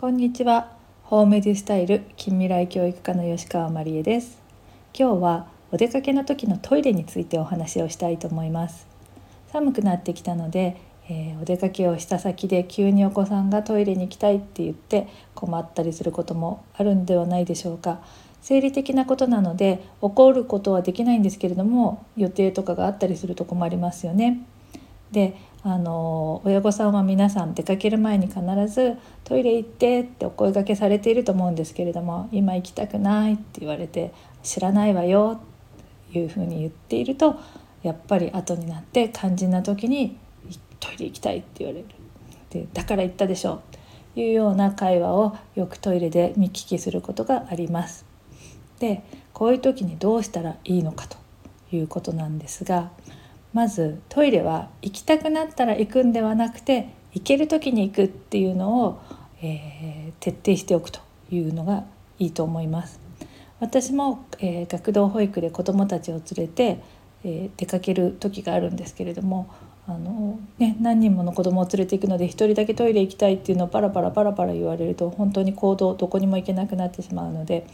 こんにちは。ホームディスタイル近未来教育科の吉川真理恵です。今日はお出かけの時のトイレについてお話をしたいと思います。寒くなってきたので、えー、お出かけをした先で急にお子さんがトイレに行きたいって言って困ったりすることもあるんではないでしょうか。生理的なことなので起こることはできないんですけれども予定とかがあったりすると困りますよね。であの親御さんは皆さん出かける前に必ず「トイレ行って」ってお声がけされていると思うんですけれども「今行きたくない」って言われて「知らないわよ」っていうふうに言っているとやっぱり後になって肝心な時に「トイレ行きたい」って言われるで「だから言ったでしょ」というような会話をよくトイレで見聞きすることがあります。でこういう時にどうしたらいいのかということなんですがまずトイレは行きたくなったら行くんではなくて行ける時に行くっていうのを、えー、徹底しておくというのがいいと思います。私も、えー、学童保育で子どもたちを連れて、えー、出かける時があるんですけれどもあの、ね、何人もの子どもを連れていくので1人だけトイレ行きたいっていうのをパラパラパラパラ言われると本当に行動どこにも行けなくなってしまうので、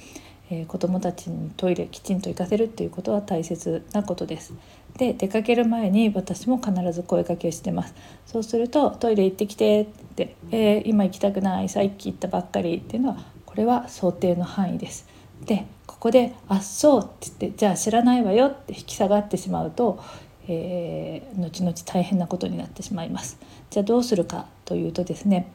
えー、子どもたちにトイレきちんと行かせるっていうことは大切なことです。で出かける前に私も必ず声かけしてます。そうするとトイレ行ってきてって、えー、今行きたくないさっき行ったばっかりっていうのはこれは想定の範囲です。でここで「あっそう」って言って「じゃあ知らないわよ」って引き下がってしまうと、えー、後々大変なことになってしまいます。じゃあどうするかというとですね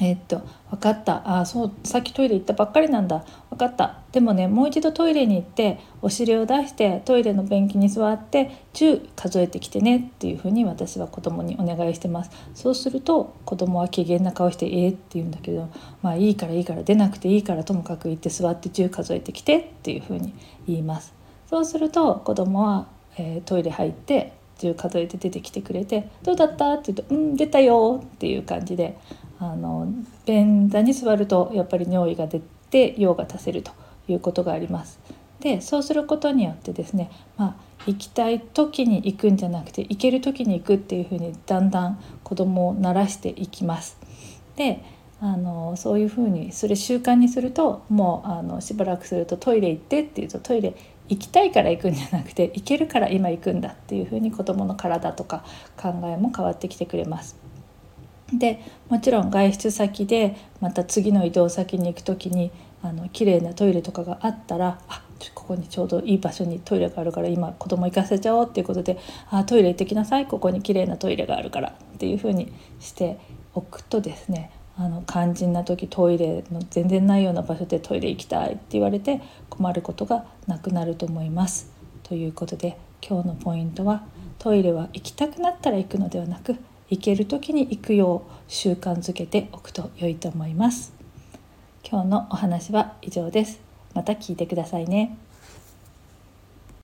え、っと分かった。あそうさっきトイレ行ったばっかりなんだ。分かった。でもねもう一度トイレに行ってお尻を出してトイレの便器に座って10数えてきてねっていうふうに私は子供にお願いしてます。そうすると子供は機嫌な顔して「えー、って言うんだけどまあいいからいいから出なくていいからともかく行って座って10数えてきてっていうふうに言います。そうすると子供は、えー、トイレ入って10数えて出てきてくれて「どうだった?」って言うと「うん出たよ」っていう感じであの便座に座るとやっぱり尿意が出て用が足せるということがあります。でそうすることによってですね、まあ、行きたい時に行くんじゃなくて行ける時に行くっていうふうにだんだん子供を慣らしていきます。であのそういうふうにそれ習慣にするともうあのしばらくするとトイレ行ってっていうとトイレ行きたいから行くんじゃなくて行けるから今行くんだっていうふうに子どもの体とか考えも変わってきてくれます。でもちろん外出先でまた次の移動先に行く時にあの綺麗なトイレとかがあったらあここにちょうどいい場所にトイレがあるから今子供行かせちゃおうっていうことであトイレ行ってきなさいここに綺麗なトイレがあるからっていうふうにしておくとですねあの肝心な時トイレの全然ないような場所でトイレ行きたいって言われて困ることがなくなると思います。ということで今日のポイントはトイレは行きたくなったら行くのではなく行ける時に行くよう習慣づけておくと良いと思います。今日のお話は以上です。また聞いてくださいね。